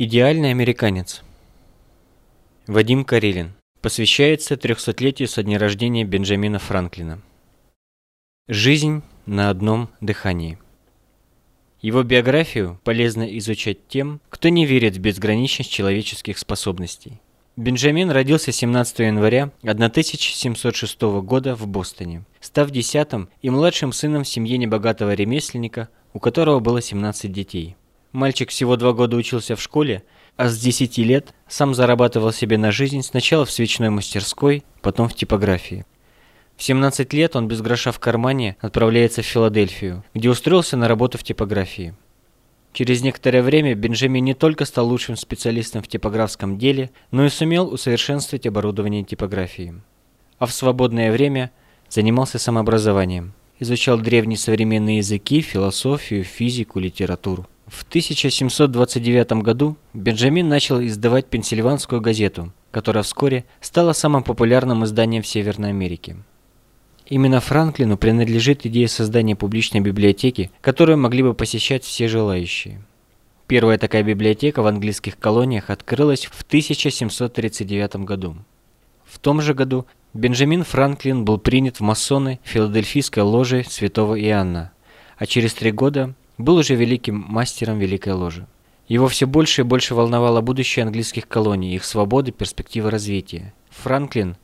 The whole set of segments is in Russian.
Идеальный американец. Вадим Карелин. Посвящается 300-летию со дня рождения Бенджамина Франклина. Жизнь на одном дыхании. Его биографию полезно изучать тем, кто не верит в безграничность человеческих способностей. Бенджамин родился 17 января 1706 года в Бостоне, став десятым и младшим сыном в семье небогатого ремесленника, у которого было 17 детей. Мальчик всего два года учился в школе, а с 10 лет сам зарабатывал себе на жизнь сначала в свечной мастерской, потом в типографии. В 17 лет он без гроша в кармане отправляется в Филадельфию, где устроился на работу в типографии. Через некоторое время Бенджамин не только стал лучшим специалистом в типографском деле, но и сумел усовершенствовать оборудование типографии. А в свободное время занимался самообразованием, изучал древние современные языки, философию, физику, литературу. В 1729 году Бенджамин начал издавать Пенсильванскую газету, которая вскоре стала самым популярным изданием в Северной Америке. Именно Франклину принадлежит идея создания публичной библиотеки, которую могли бы посещать все желающие. Первая такая библиотека в английских колониях открылась в 1739 году. В том же году Бенджамин Франклин был принят в масоны Филадельфийской ложи святого Иоанна, а через три года был уже великим мастером Великой Ложи. Его все больше и больше волновало будущее английских колоний, их свободы, перспективы развития. Франклин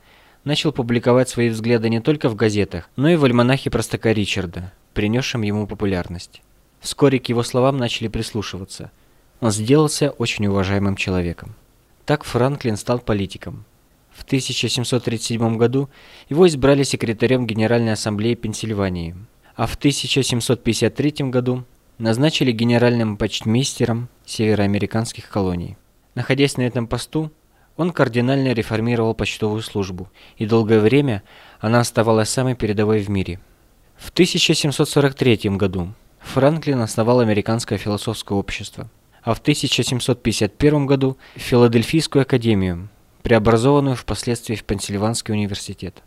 начал публиковать свои взгляды не только в газетах, но и в альманахе простака Ричарда, принесшем ему популярность. Вскоре к его словам начали прислушиваться. Он сделался очень уважаемым человеком. Так Франклин стал политиком. В 1737 году его избрали секретарем Генеральной ассамблеи Пенсильвании, а в 1753 году назначили генеральным почтмейстером североамериканских колоний. Находясь на этом посту, он кардинально реформировал почтовую службу, и долгое время она оставалась самой передовой в мире. В 1743 году Франклин основал Американское философское общество, а в 1751 году Филадельфийскую академию, преобразованную впоследствии в Пенсильванский университет.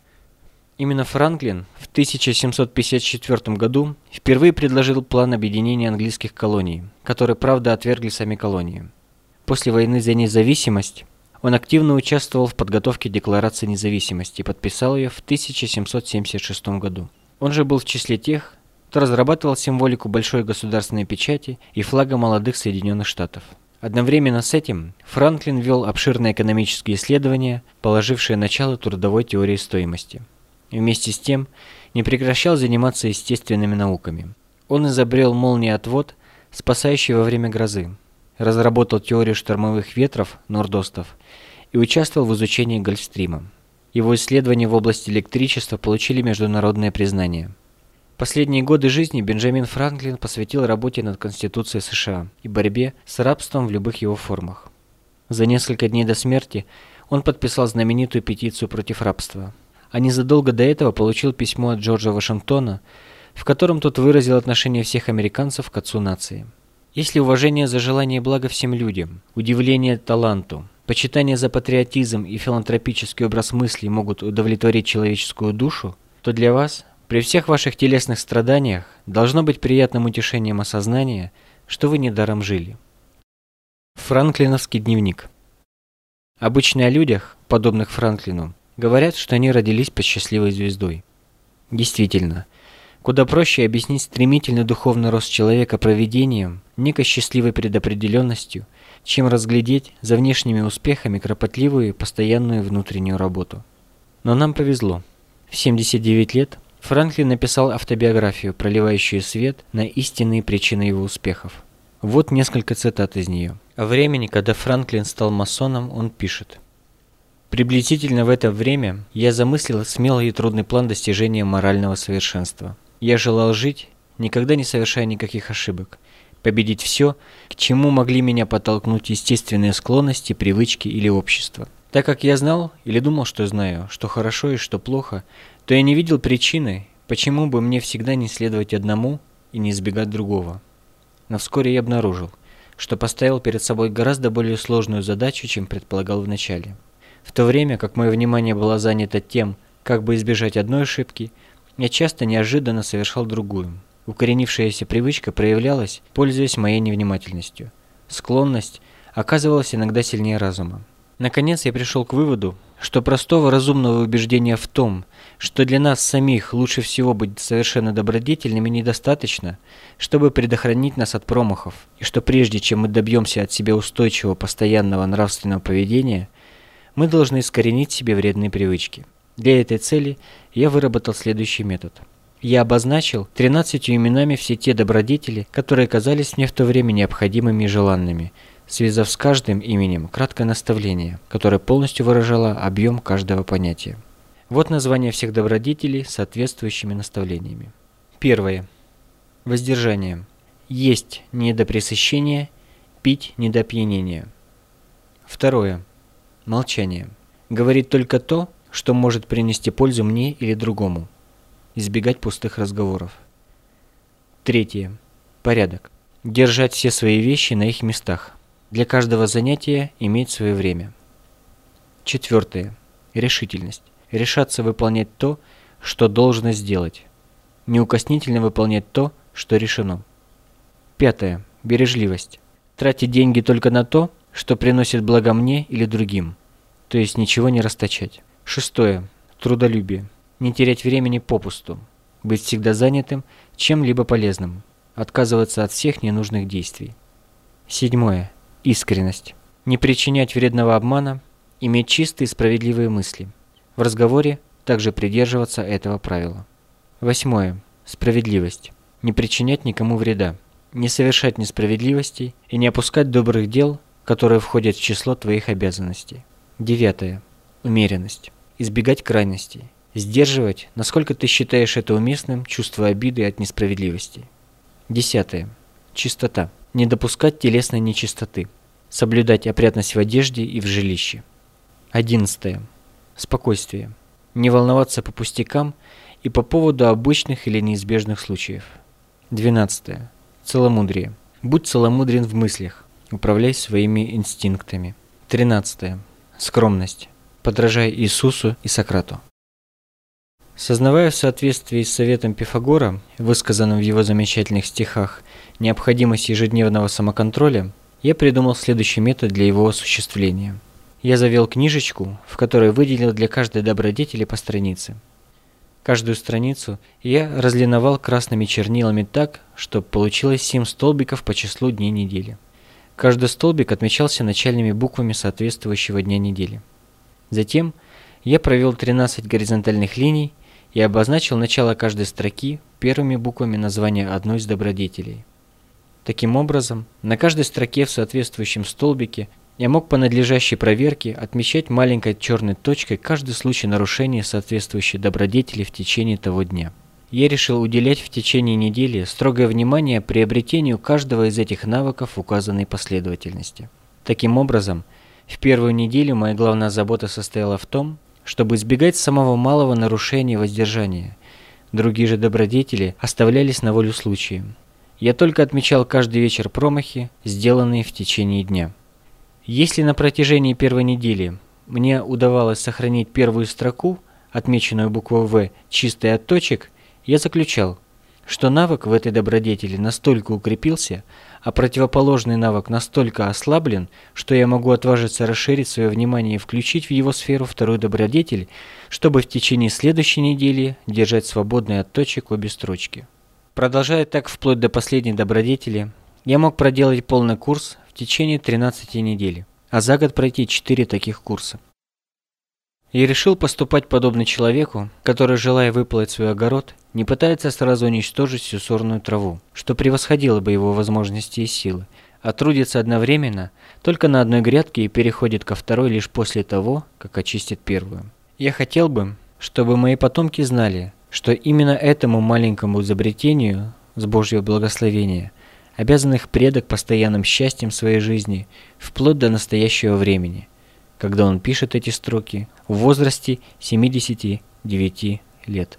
Именно Франклин в 1754 году впервые предложил план объединения английских колоний, который, правда, отвергли сами колонии. После войны за независимость он активно участвовал в подготовке Декларации независимости и подписал ее в 1776 году. Он же был в числе тех, кто разрабатывал символику большой государственной печати и флага молодых Соединенных Штатов. Одновременно с этим Франклин вел обширные экономические исследования, положившие начало трудовой теории стоимости и вместе с тем не прекращал заниматься естественными науками. Он изобрел молниеотвод, спасающий во время грозы, разработал теорию штормовых ветров, нордостов, и участвовал в изучении Гольфстрима. Его исследования в области электричества получили международное признание. Последние годы жизни Бенджамин Франклин посвятил работе над Конституцией США и борьбе с рабством в любых его формах. За несколько дней до смерти он подписал знаменитую петицию против рабства – а незадолго до этого получил письмо от Джорджа Вашингтона, в котором тот выразил отношение всех американцев к отцу нации. Если уважение за желание блага всем людям, удивление таланту, почитание за патриотизм и филантропический образ мысли могут удовлетворить человеческую душу, то для вас, при всех ваших телесных страданиях, должно быть приятным утешением осознания, что вы недаром жили. Франклиновский дневник Обычно о людях, подобных Франклину, Говорят, что они родились под счастливой звездой. Действительно, куда проще объяснить стремительный духовный рост человека проведением, некой счастливой предопределенностью, чем разглядеть за внешними успехами кропотливую и постоянную внутреннюю работу. Но нам повезло. В 79 лет Франклин написал автобиографию, проливающую свет на истинные причины его успехов. Вот несколько цитат из нее. О времени, когда Франклин стал масоном, он пишет – Приблизительно в это время я замыслил смелый и трудный план достижения морального совершенства. Я желал жить, никогда не совершая никаких ошибок, победить все, к чему могли меня подтолкнуть естественные склонности, привычки или общество. Так как я знал или думал, что знаю, что хорошо и что плохо, то я не видел причины, почему бы мне всегда не следовать одному и не избегать другого. Но вскоре я обнаружил, что поставил перед собой гораздо более сложную задачу, чем предполагал вначале. В то время как мое внимание было занято тем, как бы избежать одной ошибки, я часто неожиданно совершал другую. Укоренившаяся привычка проявлялась, пользуясь моей невнимательностью. Склонность, оказывалась иногда сильнее разума. Наконец я пришел к выводу, что простого разумного убеждения в том, что для нас самих лучше всего быть совершенно добродетельными недостаточно, чтобы предохранить нас от промахов, и что прежде чем мы добьемся от себя устойчивого постоянного нравственного поведения, мы должны искоренить себе вредные привычки. Для этой цели я выработал следующий метод. Я обозначил 13 именами все те добродетели, которые казались мне в то время необходимыми и желанными – связав с каждым именем краткое наставление, которое полностью выражало объем каждого понятия. Вот название всех добродетелей с соответствующими наставлениями. Первое. Воздержание. Есть не до пресыщения, пить не до пьянения. Второе. Молчание. Говорить только то, что может принести пользу мне или другому. Избегать пустых разговоров. Третье. Порядок. Держать все свои вещи на их местах. Для каждого занятия иметь свое время. Четвертое. Решительность. Решаться выполнять то, что должно сделать. Неукоснительно выполнять то, что решено. Пятое. Бережливость. Тратить деньги только на то, что приносит благо мне или другим. То есть ничего не расточать. Шестое. Трудолюбие. Не терять времени попусту. Быть всегда занятым чем-либо полезным. Отказываться от всех ненужных действий. Седьмое Искренность. Не причинять вредного обмана, иметь чистые и справедливые мысли. В разговоре также придерживаться этого правила. Восьмое. Справедливость. Не причинять никому вреда. Не совершать несправедливостей и не опускать добрых дел, которые входят в число твоих обязанностей. Девятое. Умеренность. Избегать крайностей. Сдерживать, насколько ты считаешь это уместным, чувство обиды от несправедливости. Десятое. Чистота. Не допускать телесной нечистоты. Соблюдать опрятность в одежде и в жилище. 11. Спокойствие. Не волноваться по пустякам и по поводу обычных или неизбежных случаев. 12. Целомудрие. Будь целомудрен в мыслях. Управляй своими инстинктами. 13. Скромность. Подражай Иисусу и Сократу. Сознавая в соответствии с советом Пифагора, высказанным в его замечательных стихах, необходимость ежедневного самоконтроля, я придумал следующий метод для его осуществления. Я завел книжечку, в которой выделил для каждой добродетели по странице. Каждую страницу я разлиновал красными чернилами так, чтобы получилось 7 столбиков по числу дней недели. Каждый столбик отмечался начальными буквами соответствующего дня недели. Затем я провел 13 горизонтальных линий и обозначил начало каждой строки первыми буквами названия одной из добродетелей. Таким образом, на каждой строке в соответствующем столбике я мог по надлежащей проверке отмечать маленькой черной точкой каждый случай нарушения соответствующей добродетели в течение того дня. Я решил уделять в течение недели строгое внимание приобретению каждого из этих навыков указанной последовательности. Таким образом, в первую неделю моя главная забота состояла в том, чтобы избегать самого малого нарушения воздержания. Другие же добродетели оставлялись на волю случая. Я только отмечал каждый вечер промахи, сделанные в течение дня. Если на протяжении первой недели мне удавалось сохранить первую строку, отмеченную буквой «В», чистой от точек, я заключал, что навык в этой добродетели настолько укрепился, а противоположный навык настолько ослаблен, что я могу отважиться расширить свое внимание и включить в его сферу второй добродетель, чтобы в течение следующей недели держать свободные от точек обе строчки. Продолжая так вплоть до последней добродетели, я мог проделать полный курс в течение 13 недель, а за год пройти 4 таких курса. Я решил поступать подобно человеку, который, желая выплыть свой огород, не пытается сразу уничтожить всю сорную траву, что превосходило бы его возможности и силы, а трудится одновременно только на одной грядке и переходит ко второй лишь после того, как очистит первую. Я хотел бы, чтобы мои потомки знали, что именно этому маленькому изобретению с Божьего благословения обязан их предок постоянным счастьем своей жизни вплоть до настоящего времени – когда он пишет эти строки в возрасте 79 лет.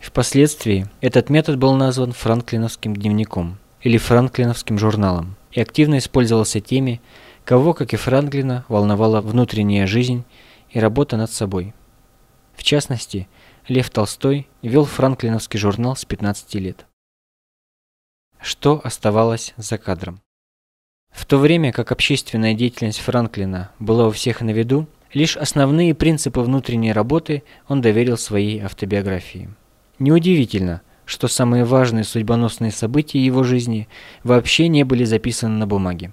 Впоследствии этот метод был назван Франклиновским дневником или Франклиновским журналом и активно использовался теми, кого, как и Франклина, волновала внутренняя жизнь и работа над собой. В частности, Лев Толстой вел Франклиновский журнал с 15 лет. Что оставалось за кадром? В то время как общественная деятельность Франклина была у всех на виду, лишь основные принципы внутренней работы он доверил своей автобиографии. Неудивительно, что самые важные судьбоносные события его жизни вообще не были записаны на бумаге.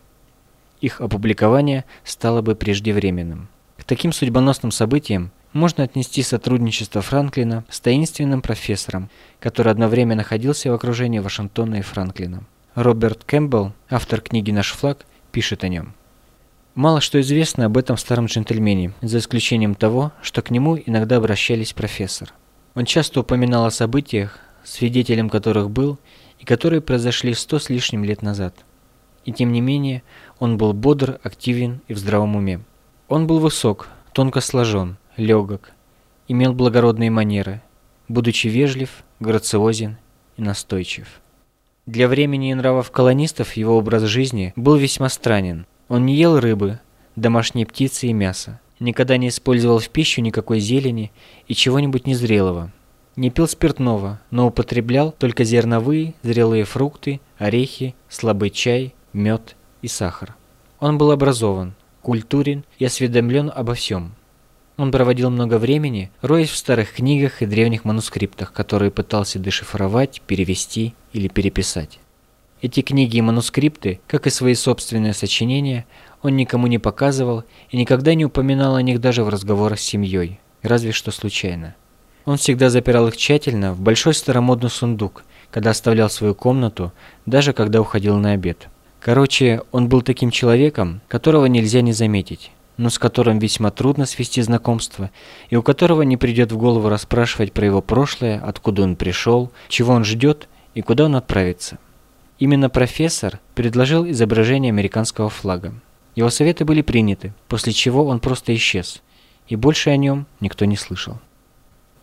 Их опубликование стало бы преждевременным. К таким судьбоносным событиям можно отнести сотрудничество Франклина с таинственным профессором, который одновременно находился в окружении Вашингтона и Франклина. Роберт Кэмпбелл, автор книги «Наш флаг», пишет о нем. Мало что известно об этом старом джентльмене, за исключением того, что к нему иногда обращались профессор. Он часто упоминал о событиях, свидетелем которых был и которые произошли сто с лишним лет назад. И тем не менее, он был бодр, активен и в здравом уме. Он был высок, тонко сложен, легок, имел благородные манеры, будучи вежлив, грациозен и настойчив. Для времени и нравов колонистов его образ жизни был весьма странен. Он не ел рыбы, домашней птицы и мяса, никогда не использовал в пищу никакой зелени и чего-нибудь незрелого, не пил спиртного, но употреблял только зерновые, зрелые фрукты, орехи, слабый чай, мед и сахар. Он был образован, культурен и осведомлен обо всем. Он проводил много времени, роясь в старых книгах и древних манускриптах, которые пытался дешифровать, перевести или переписать. Эти книги и манускрипты, как и свои собственные сочинения, он никому не показывал и никогда не упоминал о них даже в разговорах с семьей, разве что случайно. Он всегда запирал их тщательно в большой старомодный сундук, когда оставлял свою комнату, даже когда уходил на обед. Короче, он был таким человеком, которого нельзя не заметить, но с которым весьма трудно свести знакомство, и у которого не придет в голову расспрашивать про его прошлое, откуда он пришел, чего он ждет и куда он отправится. Именно профессор предложил изображение американского флага. Его советы были приняты, после чего он просто исчез, и больше о нем никто не слышал.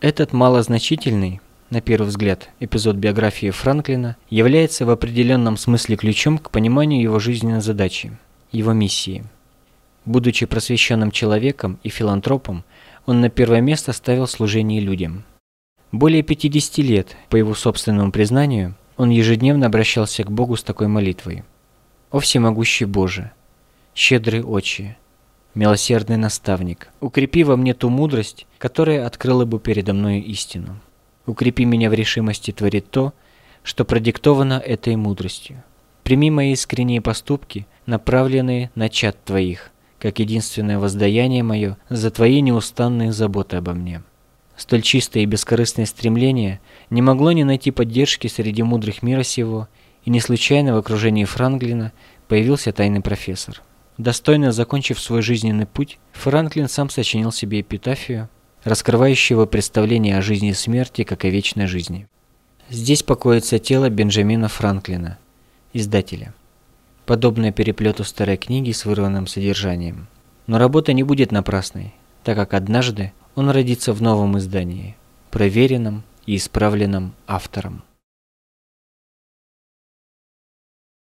Этот малозначительный, на первый взгляд, эпизод биографии Франклина является в определенном смысле ключом к пониманию его жизненной задачи, его миссии. Будучи просвещенным человеком и филантропом, он на первое место ставил служение людям. Более 50 лет, по его собственному признанию, он ежедневно обращался к Богу с такой молитвой. «О всемогущий Боже, щедрый Отче, милосердный наставник, укрепи во мне ту мудрость, которая открыла бы передо мной истину. Укрепи меня в решимости творить то, что продиктовано этой мудростью. Прими мои искренние поступки, направленные на чад Твоих, как единственное воздаяние мое за Твои неустанные заботы обо мне. Столь чистое и бескорыстное стремление не могло не найти поддержки среди мудрых мира сего, и не случайно в окружении Франклина появился тайный профессор. Достойно закончив свой жизненный путь, Франклин сам сочинил себе эпитафию, раскрывающего представление о жизни и смерти как о вечной жизни. Здесь покоится тело Бенджамина Франклина, издателя. Подобное переплету старой книги с вырванным содержанием. Но работа не будет напрасной, так как однажды он родится в новом издании, проверенном и исправленном автором.